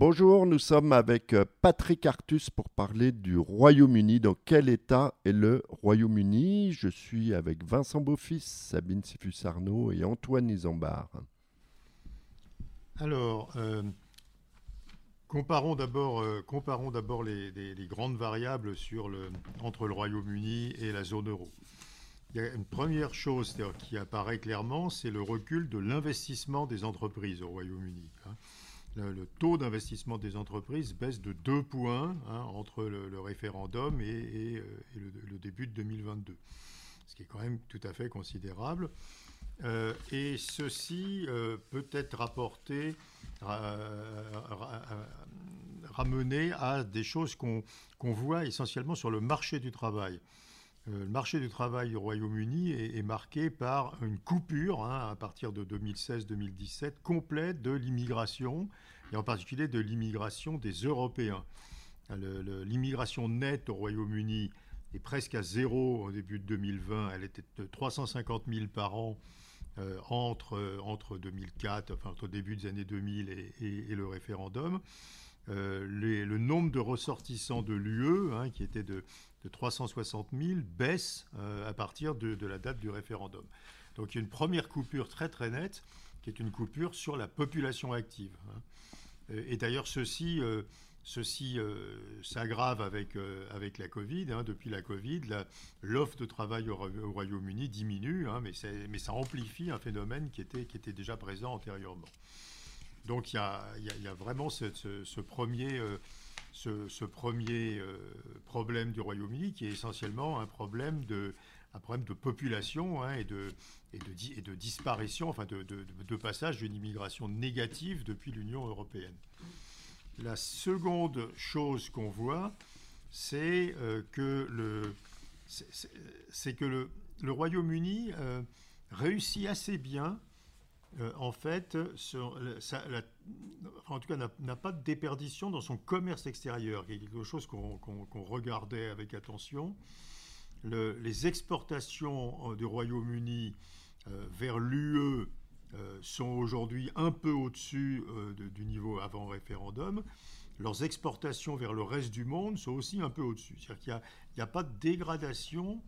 Bonjour, nous sommes avec euh, Patrick Artus pour parler du Royaume-Uni. Dans quel état est le Royaume-Uni? Je suis avec Vincent Beaufils, Sabine Sifus-Arnaud et Antoine Isambard. Alors, euh, comparons d'abord euh, comparons d'abord les, grandes variables entre le Royaume-Uni et la zone euro. Il y a une première chose qui apparaît clairement, c'est le recul de l'investissement des entreprises au Royaume-Uni. Hein. Le, taux d'investissement des entreprises baisse de 2 points hein, entre le, référendum et, euh, le, début de 2022, ce qui est quand même tout à fait considérable. Euh, et ceci euh, peut être rapporté, ramené à des choses qu'on voit essentiellement sur le marché du travail. Euh, le marché du travail au Royaume-Uni est, marqué par une coupure hein, à partir de 2016-2017 complète de l'immigration, et en particulier de l'immigration des Européens. L'immigration nette au Royaume-Uni est presque à zéro au début de 2020. Elle était de 350 000 par an euh, entre, entre 2004, enfin entre début des années 2000 et, le référendum. Euh, le nombre de ressortissants de l'UE, hein, qui était de de 360 000 baisse euh, à partir de, la date du référendum. Donc il y a une première coupure très très nette, qui est une coupure sur la population active. Hein. Et d'ailleurs, ceci, euh, s'aggrave avec, la Covid. Hein. Depuis la Covid, l'offre de travail au, Royaume-Uni diminue, mais, ça amplifie un phénomène qui était déjà présent antérieurement. Donc il y a, vraiment ce, premier premier euh, problème du Royaume-Uni, qui est essentiellement un problème de, population hein, et, de, disparition, enfin de, passage d'une immigration négative depuis l'Union européenne. La seconde chose qu'on voit, c'est euh, que le, Royaume-Uni euh, réussit assez bien euh, en fait, en tout cas, n'a pas de déperdition dans son commerce extérieur, qui est quelque chose qu'on regardait avec attention. les exportations euh, du Royaume-Uni euh, vers l'UE sont aujourd'hui un peu au-dessus du niveau avant référendum. Leurs exportations vers le reste du monde sont aussi un peu au-dessus. C'est-à-dire qu'il n'y a, pas de dégradation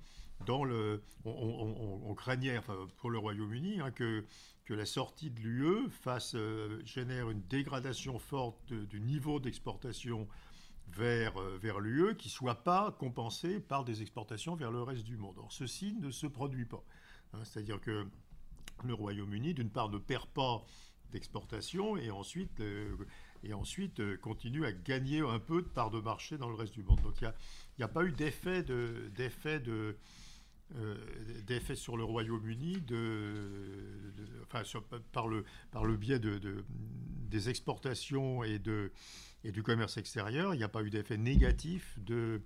On, craignait, pour le Royaume-Uni, hein, que que la sortie de l'UE euh, génère une dégradation forte du niveau d'exportation vers, euh, vers l'UE qui ne soit pas compensée par des exportations vers le reste du monde. Or, ceci ne se produit pas. Hein. C'est-à-dire que le Royaume-Uni, d'une part, ne perd pas d'exportation et ensuite, euh, et ensuite continue à gagner un peu de part de marché dans le reste du monde. Donc il n'y a, a, pas eu d'effet de, de, euh, d'effet sur le Royaume-Uni enfin, par, le, par le biais de, des exportations et, de, et du commerce extérieur. Il n'y a pas eu d'effet négatif de,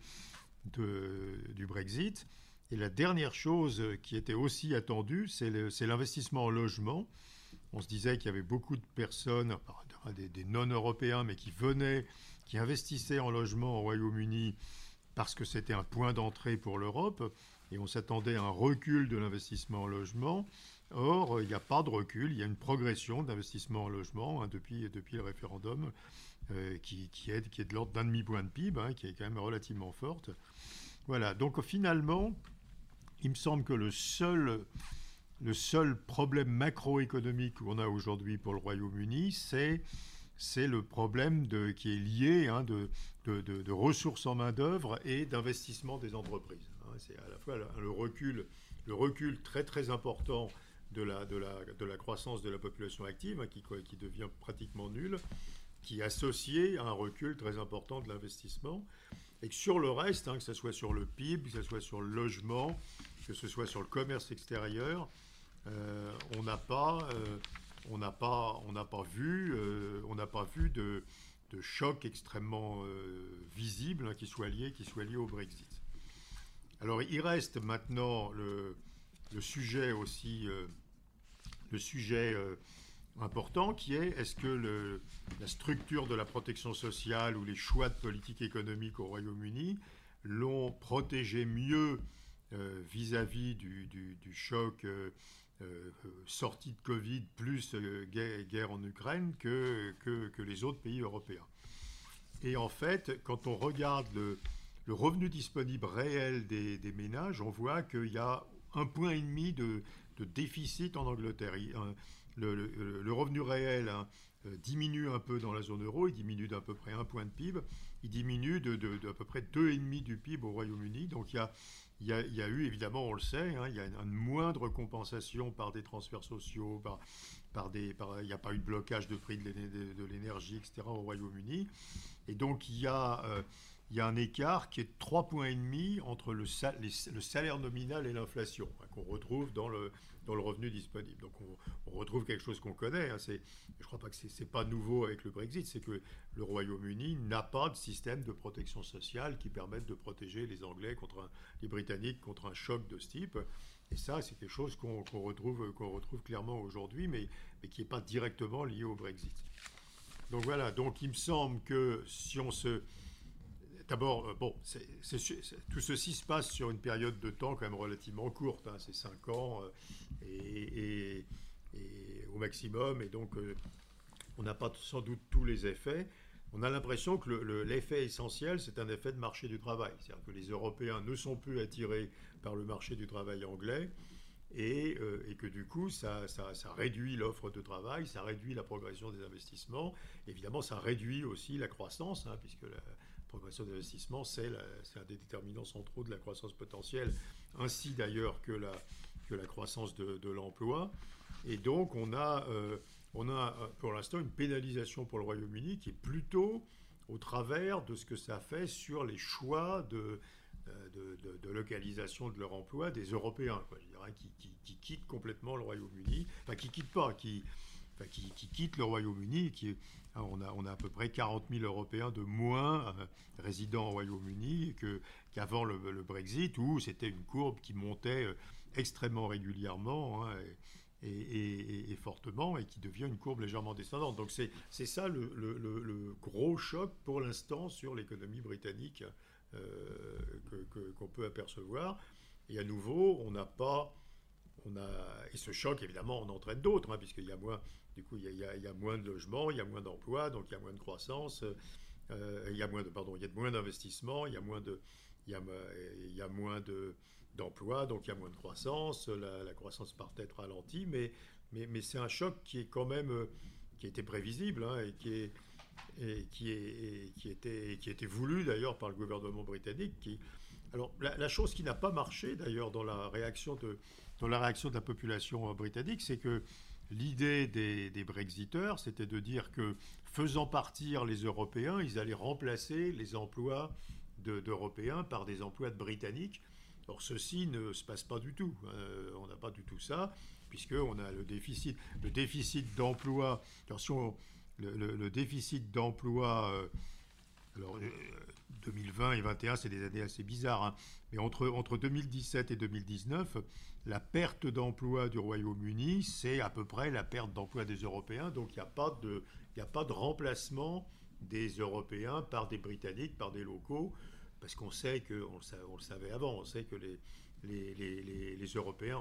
du Brexit. Et la dernière chose qui était aussi attendue, c'est l'investissement en logement. On se disait qu'il y avait beaucoup de personnes, des, des non-européens, mais qui venaient, qui investissaient en logement au Royaume-Uni parce que c'était un point d'entrée pour l'Europe et on s'attendait à un recul de l'investissement en logement. Or, il n'y a pas de recul, il y a une progression d'investissement en logement hein, depuis, le référendum euh, qui, est, de l'ordre d'un demi-point de PIB, hein, qui est quand même relativement forte. Voilà, donc finalement, il me semble que le seul, problème macroéconomique qu'on a aujourd'hui pour le Royaume-Uni, c'est le problème qui est lié hein, de, de, de, ressources en main-d'œuvre et d'investissement des entreprises. Hein, c'est à la fois le recul, le recul très très important de la, croissance de la population active, hein, qui, qui devient pratiquement nulle, qui est associé à un recul très important de l'investissement. Et que sur le reste, hein, que ce soit sur le PIB, que ce soit sur le logement, que ce soit sur le commerce extérieur, euh, on n'a pas, euh, vu, euh, de, de choc extrêmement visible qui soit lié, qui soit lié au Brexit. Alors il reste maintenant le, sujet aussi, euh, le sujet euh, important qui est est-ce que la structure de la protection sociale ou les choix de politique économique au Royaume-Uni l'ont protégé mieux euh, vis-à-vis du, choc sortie de Covid plus guerre, en Ukraine que, que, les autres pays européens. Et en fait, quand on regarde le, revenu disponible réel des, ménages, on voit qu'il y a un point et demi de, déficit en Angleterre. le, revenu réel hein, diminue un peu dans la zone euro, il diminue d'à peu près un point de PIB, il diminue de, de, peu près 2,5 du PIB au Royaume-Uni. Donc il y a eu, évidemment, on le sait, hein, il y a une, moindre compensation par des transferts sociaux, par des, il n'y a pas eu de blocage de prix de l'énergie, etc. au Royaume-Uni. Et donc, il y a, euh, il y a un écart qui est de 3,5 points entre le, salaire nominal et l'inflation, hein, qu'on retrouve dans le, revenu disponible. Donc on, retrouve quelque chose qu'on connaît. Hein. je ne crois pas que ce n'est pas nouveau avec le Brexit, c'est que le Royaume-Uni n'a pas de système de protection sociale qui permette de protéger les Anglais contre les Britanniques contre un choc de ce type. Et ça, c'est quelque chose qu'on retrouve, qu'on retrouve clairement aujourd'hui, mais qui n'est pas directement lié au Brexit. Donc voilà, donc il me semble que si on se D'abord, euh, tout ceci se passe sur une période de temps quand même relativement courte, hein, c'est 5 ans euh, au maximum, et donc euh, on n'a pas sans doute tous les effets. On a l'impression que l'effet essentiel, c'est un effet de marché du travail. C'est-à-dire que les Européens ne sont plus attirés par le marché du travail anglais et, que du coup, ça, réduit l'offre de travail, ça réduit la progression des investissements. Évidemment, ça réduit aussi la croissance, hein, puisque progression c'est un des déterminants centraux de la croissance potentielle, ainsi d'ailleurs que la, croissance de, l'emploi. Et donc, on a, euh, on a pour l'instant une pénalisation pour le Royaume-Uni qui est plutôt au travers de ce que ça fait sur les choix de, euh, localisation de leur emploi des Européens, quoi, je dirais, qui, qui, quittent complètement le Royaume-Uni, enfin qui quittent pas, qui, qui, qui quittent le Royaume-Uni, qui, on a, on a à peu près 40 000 Européens de moins euh, résidant au Royaume-Uni qu'avant le, Brexit, où c'était une courbe qui montait euh, extrêmement régulièrement hein, et, fortement, et qui devient une courbe légèrement descendante. Donc c'est ça le, gros choc pour l'instant sur l'économie britannique euh, qu'on peut apercevoir. Et à nouveau, on n'a pas... On a, et ce choc, évidemment, on entraîne d'autres, hein, puisqu'il y a moins, du coup, il y, a, moins de logements, il y a moins d'emplois, donc il y a moins de croissance, euh, il y a moins de, pardon, il y a moins d'investissements, il y a moins de, y a, de d'emplois, donc il y a moins de croissance, la, croissance part être ralentie, mais, mais, mais c'est un choc qui est quand même, euh, qui était prévisible hein, et qui est, et qui, est, qui, était, qui était voulu d'ailleurs par le gouvernement britannique. Alors la, chose qui n'a pas marché d'ailleurs dans la réaction de dans la réaction de la population britannique, c'est que L'idée des, Brexiteurs, c'était de dire que faisant partir les Européens, ils allaient remplacer les emplois d'Européens par des emplois de Britanniques. Or, ceci ne se passe pas du tout. Euh, on n'a pas du tout ça, puisqu'on a le déficit, d'emploi. Déficit d'emploi. Euh, alors, 2020 euh, et 2021, c'est des années assez bizarres. Hein, mais entre, entre 2017 et 2019, la perte d'emploi du Royaume-Uni, c'est à peu près la perte d'emploi des Européens. Donc il n'y a, pas de, a pas de remplacement des Européens par des Britanniques, par des locaux, parce qu'on sait que, on le, savait avant, on sait que les, les, Européens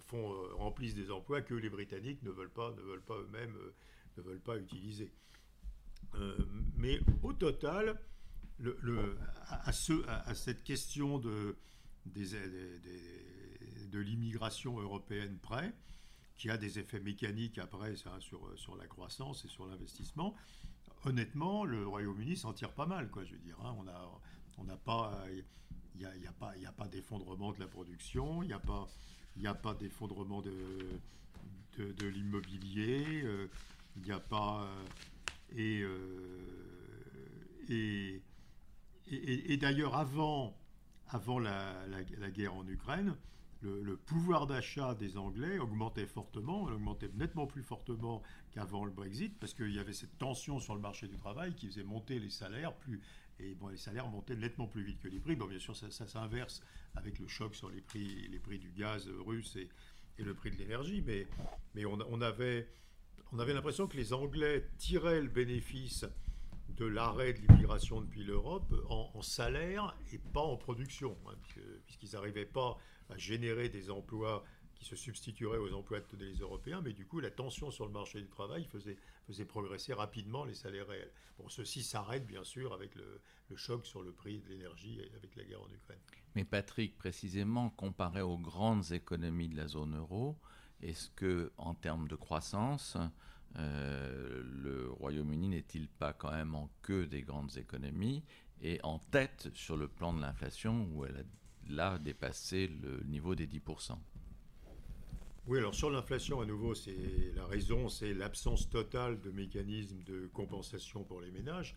font, euh, remplissent des emplois que les Britanniques ne veulent pas, ne veulent pas eux-mêmes, euh, ne veulent pas utiliser. Euh, mais au total, à, ce, à, cette question de, l'immigration européenne près, qui a des effets mécaniques après sur, la croissance et sur l'investissement. Honnêtement, le Royaume-Uni s'en tire pas mal, quoi, je veux dire. Hein. On n'a pas, il n'y a, pas, d'effondrement de la production, il n'y a pas, d'effondrement de, l'immobilier, euh, il n'y a pas, euh, et, et, et, d'ailleurs avant, avant la, la, guerre en Ukraine, le, pouvoir d'achat des Anglais augmentait fortement, augmentait nettement plus fortement qu'avant le Brexit, parce qu'il y avait cette tension sur le marché du travail qui faisait monter les salaires plus. Et bon, les salaires montaient nettement plus vite que les prix. Bon, bien sûr, ça, s'inverse avec le choc sur les prix, les prix du gaz russe et, le prix de l'énergie, mais, mais on, avait, on avait l'impression que les Anglais tiraient le bénéfice de l'arrêt de l'immigration depuis l'Europe en, salaire et pas en production, hein, puisqu'ils n'arrivaient pas à générer des emplois qui se substitueraient aux emplois des Européens, mais du coup, la tension sur le marché du travail faisait, progresser rapidement les salaires réels. Bon, ceci s'arrête bien sûr avec le, le, choc sur le prix de l'énergie et avec la guerre en Ukraine. Mais Patrick, précisément, comparé aux grandes économies de la zone euro, est-ce que, en termes de croissance, euh, le Royaume-Uni n'est-il pas quand même en queue des grandes économies et en tête sur le plan de l'inflation où elle a là dépassé le niveau des 10% oui, alors sur l'inflation, à nouveau, c'est la raison, c'est l'absence totale de mécanismes de compensation pour les ménages.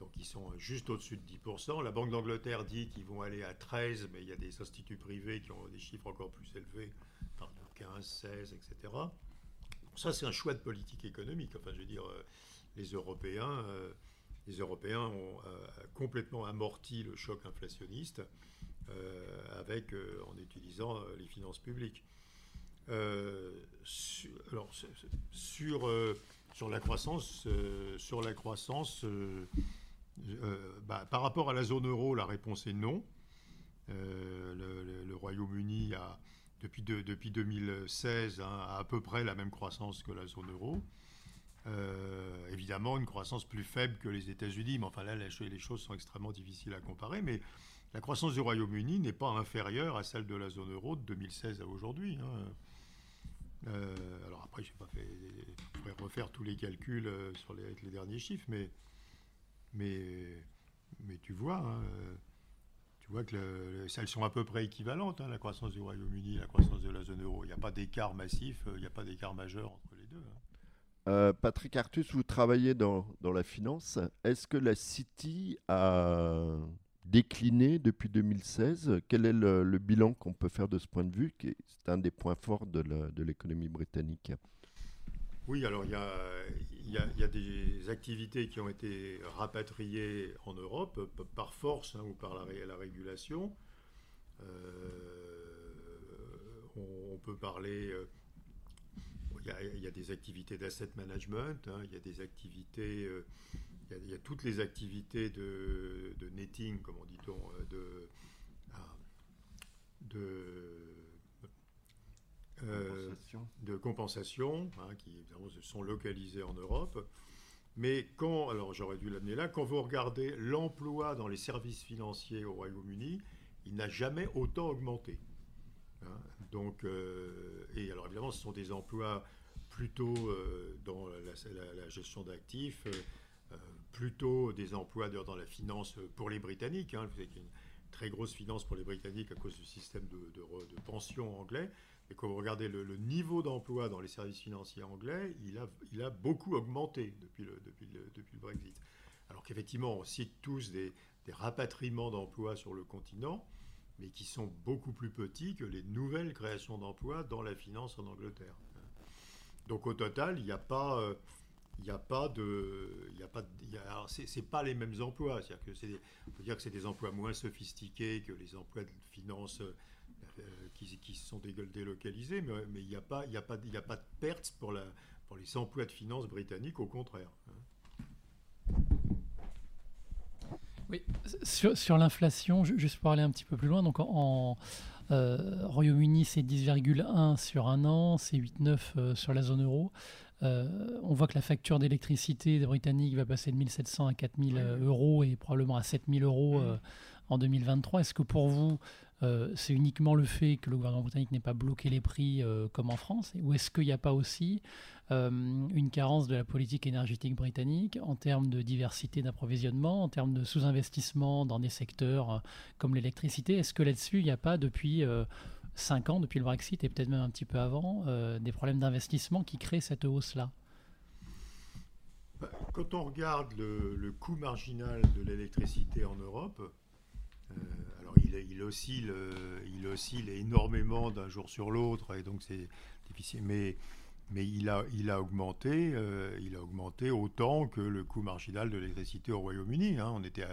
Donc ils sont juste au-dessus de 10%. La Banque d'Angleterre dit qu'ils vont aller à 13, mais il y a des instituts privés qui ont des chiffres encore plus élevés, 15, 16, etc. Ça, c'est un choix de politique économique. Enfin, je veux dire, euh, les Européens, euh, les Européens ont euh, complètement amorti le choc inflationniste avec, en utilisant les finances publiques. alors, sur, sur, la croissance, sur la croissance bah, par rapport à la zone euro, la réponse est non. le Royaume-Uni a depuis, depuis 2016 hein, à peu près la même croissance que la zone euro. Euh, évidemment, une croissance plus faible que les États-Unis, mais enfin là, les choses sont extrêmement difficiles à comparer. Mais la croissance du Royaume-Uni n'est pas inférieure à celle de la zone euro de 2016 à aujourd'hui. Hein. Euh, alors après, je pas fait, pourrais refaire tous les calculs euh, sur les, les derniers chiffres, mais, mais, mais tu vois, hein, vois que elles sont à peu près équivalentes, hein, la croissance du Royaume-Uni et la croissance de la zone euro. Il n'y a pas d'écart massif, euh, il n'y a pas d'écart majeur entre les deux. Hein. Euh, Patrick Artus, vous travaillez dans, dans la finance. Est-ce que la City a décliné depuis 2016 Quel est le, bilan qu'on peut faire de ce point de vue C'est un des points forts de l'économie britannique? Oui, alors il y a, y, a, des activités qui ont été rapatriées en Europe par force hein, ou par la, la régulation. Euh, on, peut parler. Euh, il y, a, des activités d'asset management, hein, il y a des activités, euh, il, y a, toutes les activités de, netting, comme on dit-on, de, ah, de euh, de compensation, hein, qui évidemment sont localisées en Europe. Mais quand, alors j'aurais dû l'amener là, quand vous regardez l'emploi dans les services financiers au Royaume-Uni, il n'a jamais autant augmenté. Hein. donc, euh, et alors évidemment, ce sont des emplois plutôt euh, dans la, gestion d'actifs, plutôt des emplois dans la finance pour les Britanniques. Hein, vous savez une très grosse finance pour les Britanniques à cause du système de, de, de pension anglais. Et quand vous regardez le, niveau d'emploi dans les services financiers anglais, il a, beaucoup augmenté depuis le, Brexit. Alors qu'effectivement, on cite tous des, rapatriements d'emplois sur le continent, mais qui sont beaucoup plus petits que les nouvelles créations d'emplois dans la finance en Angleterre. Donc au total, il n'y a pas... de, c'est pas les mêmes emplois. C'est-à-dire que c'est, on dire que c'est des emplois moins sophistiqués que les emplois de finance euh, qui, qui, sont délocalisés, mais il n'y a, pas, a, pas, a pas de perte pour, la, pour les emplois de finances britanniques, au contraire. Hein. Oui, sur, sur l'inflation, juste pour aller un petit peu plus loin, donc en, euh, Royaume-Uni, c'est 10,1 sur un an, c'est 8,9 euh, sur la zone euro. on voit que la facture d'électricité des Britanniques va passer de 1700 à 4000 euros et probablement à 7000 euros en 2023. Est-ce que pour vous, euh, c'est uniquement le fait que le gouvernement britannique n'ait pas bloqué les prix euh, comme en France Ou est-ce qu'il n'y a pas aussi euh, une carence de la politique énergétique britannique en termes de diversité d'approvisionnement, en termes de sous-investissement dans des secteurs comme l'électricité? Est-ce que là-dessus, il n'y a pas depuis 5 ans, depuis le Brexit et peut-être même un petit peu avant, des problèmes d'investissement qui créent cette hausse-là? Bah, quand on regarde le coût marginal de l'électricité en Europe, il, oscille, euh, il oscille énormément d'un jour sur l'autre et donc c'est difficile. Mais, mais il, a, il a augmenté, euh, il a augmenté autant que le coût marginal de l'électricité au Royaume-Uni. Hein. On était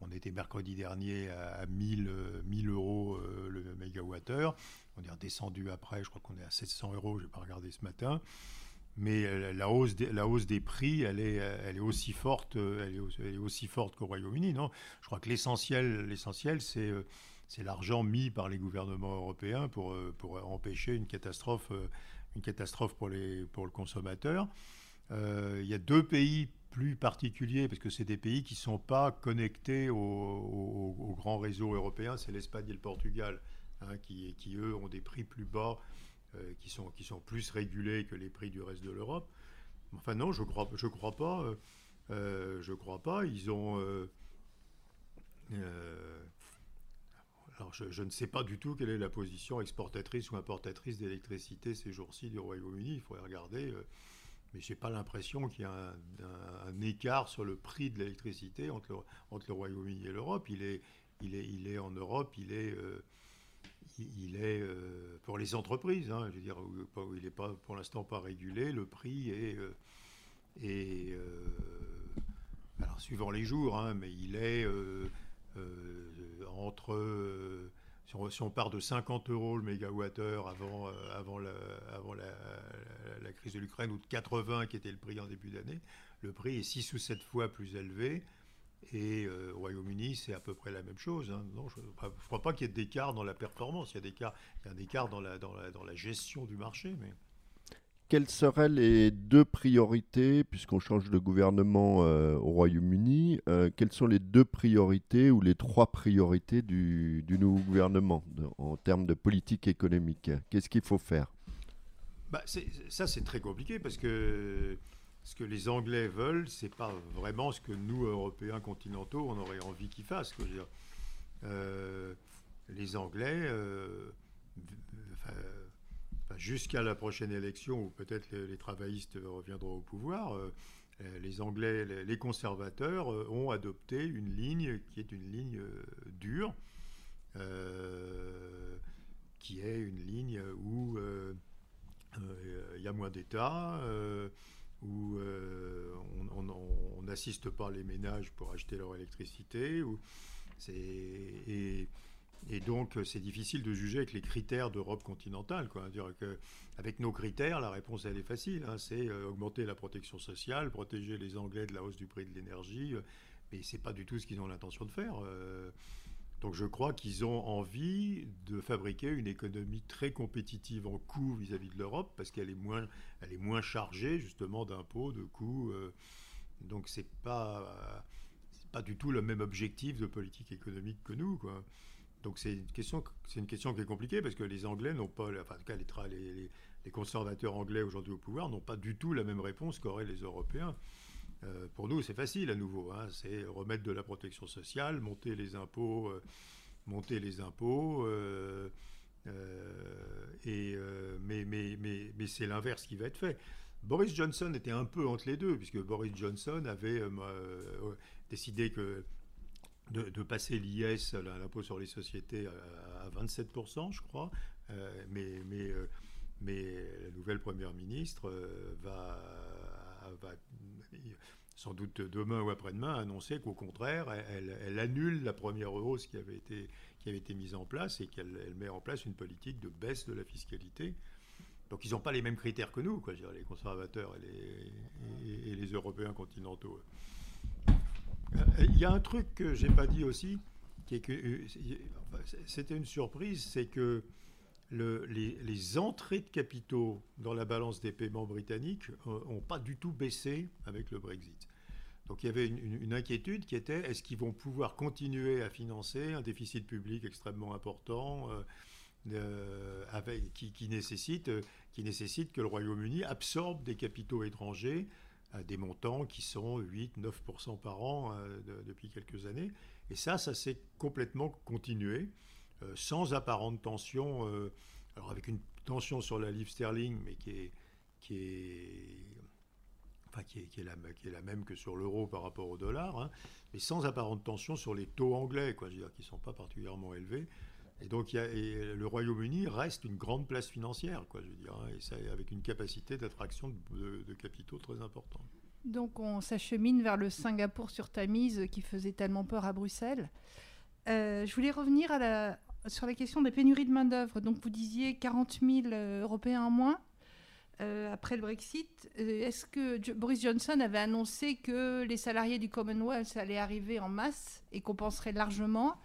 on était mercredi dernier à 1000, 1000 euros le mégawattheure. On est redescendu après, je crois qu'on est à 700 euros, je n'ai pas regardé ce matin mais euh, la hausse, des, la hausse des prix, elle est, elle est aussi forte, elle est, aussi forte qu'au Royaume-Uni, non? Je crois que l'essentiel, l'essentiel, c'est, euh, c'est l'argent mis par les gouvernements européens pour, pour empêcher une catastrophe, une catastrophe pour, les, pour le consommateur. il y a deux pays plus particuliers, parce que c'est des pays qui ne sont pas connectés au, au, grand réseau européen, c'est l'Espagne et le Portugal, hein, qui, qui, eux ont des prix plus bas, euh, qui, sont, qui sont plus régulés que les prix du reste de l'Europe. Enfin non, je ne crois, je crois pas. Euh, euh, je crois pas. Ils ont... alors je, ne sais pas du tout quelle est la position exportatrice ou importatrice d'électricité ces jours-ci du Royaume-Uni. Il faudrait regarder mais je n'ai pas l'impression qu'il y a un, écart sur le prix de l'électricité entre le, entre le Royaume-Uni et l'Europe. Il est, il, est, il est en Europe, il est, euh, il est euh, pour les entreprises, hein, je veux dire, il n'est pas, pour l'instant pas régulé, le prix est, euh, alors suivant les jours, hein, mais il est entre si on, part de 50 euros le mégawattheure avant, euh, avant, la, avant la, crise de l'Ukraine, ou de 80 qui était le prix en début d'année, le prix est 6 ou 7 fois plus élevé. Et euh, au Royaume-Uni, c'est à peu près la même chose. Hein. Non, je ne crois pas qu'il y ait d'écart dans la performance. Il y a, des il y a un écart dans la, dans, la, dans la gestion du marché. Mais quelles seraient les deux priorités, puisqu'on change de gouvernement euh, au Royaume-Uni, euh, quelles sont les deux priorités ou les trois priorités du, nouveau gouvernement en termes de politique économique? Qu'est-ce qu'il faut faire? Bah, Ça, c'est très compliqué parce que ce que les Anglais veulent, c'est pas vraiment ce que nous, Européens continentaux, on aurait envie qu'ils fassent. Euh, les Anglais jusqu'à la prochaine élection où peut-être les, travaillistes reviendront au pouvoir, euh, euh, les Anglais, les, conservateurs euh, ont adopté une ligne qui est une ligne dure, qui est une ligne où il y a moins d'État, où on n'assiste pas les ménages pour acheter leur électricité, et, donc, c'est difficile de juger avec les critères d'Europe continentale. Dire que, avec nos critères, la réponse, elle est facile. Hein. c'est euh, augmenter la protection sociale, protéger les Anglais de la hausse du prix de l'énergie. Euh, mais ce n'est pas du tout ce qu'ils ont l'intention de faire. Euh. donc, je crois qu'ils ont envie de fabriquer une économie très compétitive en coûts vis-à-vis de l'Europe, parce qu'elle est, moins, elle est moins chargée, justement, d'impôts, de coûts. donc, ce n'est pas, pas du tout le même objectif de politique économique que nous. Donc c'est une question, c'est une question qui est compliquée parce que les Anglais n'ont pas, enfin en cas les, les, conservateurs anglais aujourd'hui au pouvoir n'ont pas du tout la même réponse qu'auraient les Européens. Euh, pour nous, c'est facile à nouveau. Hein. c'est remettre de la protection sociale, monter les impôts, euh, monter les impôts. Euh, et, mais mais, mais, mais c'est l'inverse qui va être fait. Boris Johnson était un peu entre les deux, puisque Boris Johnson avait décidé que de, passer l'IS, l'impôt sur les sociétés, à, 27%, je crois. Mais, mais, mais la nouvelle Première ministre va, va, sans doute demain ou après-demain annoncer qu'au contraire, elle, annule la première hausse qui avait été, qui avait été mise en place et qu'elle elle met en place une politique de baisse de la fiscalité. Donc ils n'ont pas les mêmes critères que nous, quoi, les conservateurs et les, et les Européens continentaux. Il y a un truc que j'ai pas dit aussi, qui euh, c'était une surprise, c'est que les, entrées de capitaux dans la balance des paiements britanniques n'ont pas du tout baissé avec le Brexit. Donc il y avait une, inquiétude qui était est-ce qu'ils vont pouvoir continuer à financer un déficit public extrêmement important euh, euh, avec, qui, nécessite, qui nécessite que le Royaume-Uni absorbe des capitaux étrangers des montants qui sont 8-9% par an euh, depuis quelques années. Et ça, ça s'est complètement continué, euh, sans apparente tension, euh, alors avec une tension sur la livre sterling, mais qui est, qui est, enfin, qui est, la, même que sur l'euro par rapport au dollar, hein, mais sans apparente tension sur les taux anglais, quoi, je veux dire, qui ne sont pas particulièrement élevés. Et donc, le Royaume-Uni reste une grande place financière, quoi, je veux dire, hein, et ça, avec une capacité d'attraction de, capitaux très importante. Donc, on s'achemine vers le Singapour sur Tamise qui faisait tellement peur à Bruxelles. Euh, je voulais revenir sur la question des pénuries de main-d'œuvre. Donc, vous disiez 40 000 euh, Européens en moins. Euh, après le Brexit, est-ce que Boris Johnson avait annoncé que les salariés du Commonwealth allaient arriver en masse et compenseraient largement?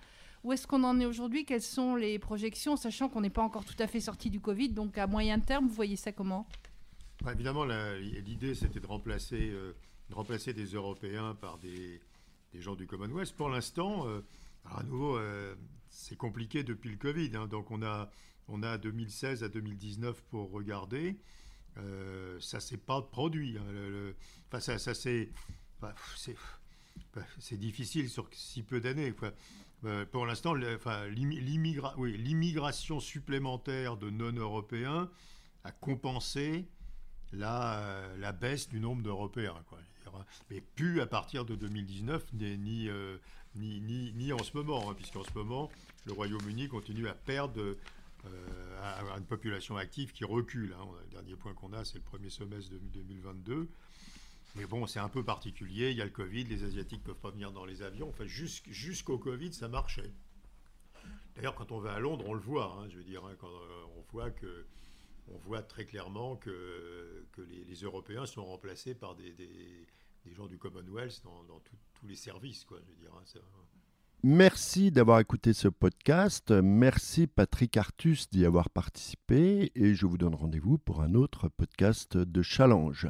Où est-ce qu'on en est aujourd'hui? Quelles sont les projections, sachant qu'on n'est pas encore tout à fait sorti du Covid? Donc à moyen terme, vous voyez ça comment? Bah, Évidemment, l'idée c'était de remplacer, de remplacer des Européens par des, des gens du Commonwealth. Pour l'instant, euh, à nouveau, euh, c'est compliqué depuis le Covid. Hein. donc on a, on a 2016 à 2019 pour regarder. Euh, ça s'est pas produit. Hein. enfin, ça, ça c'est, c'est difficile sur si peu d'années. Euh, pour l'instant, l'immigration supplémentaire de non-européens a compensé la, la, baisse du nombre d'Européens. Mais plus à partir de 2019, ni, euh, ni, ni, en ce moment, hein, puisqu'en ce moment, le Royaume-Uni continue à perdre euh, à une population active qui recule. Hein. Le dernier point qu'on a, c'est le premier semestre de 2022. Mais bon, c'est un peu particulier. Il y a le Covid, les Asiatiques ne peuvent pas venir dans les avions. Enfin, jusqu'au Covid, ça marchait. D'ailleurs, quand on va à Londres, on le voit. Hein, je veux dire, quand euh, on voit que on voit très clairement que, que les, Européens sont remplacés par des gens du Commonwealth dans, tous les services. Hein, Merci d'avoir écouté ce podcast. Merci Patrick Artus d'y avoir participé et je vous donne rendez-vous pour un autre podcast de Challenge.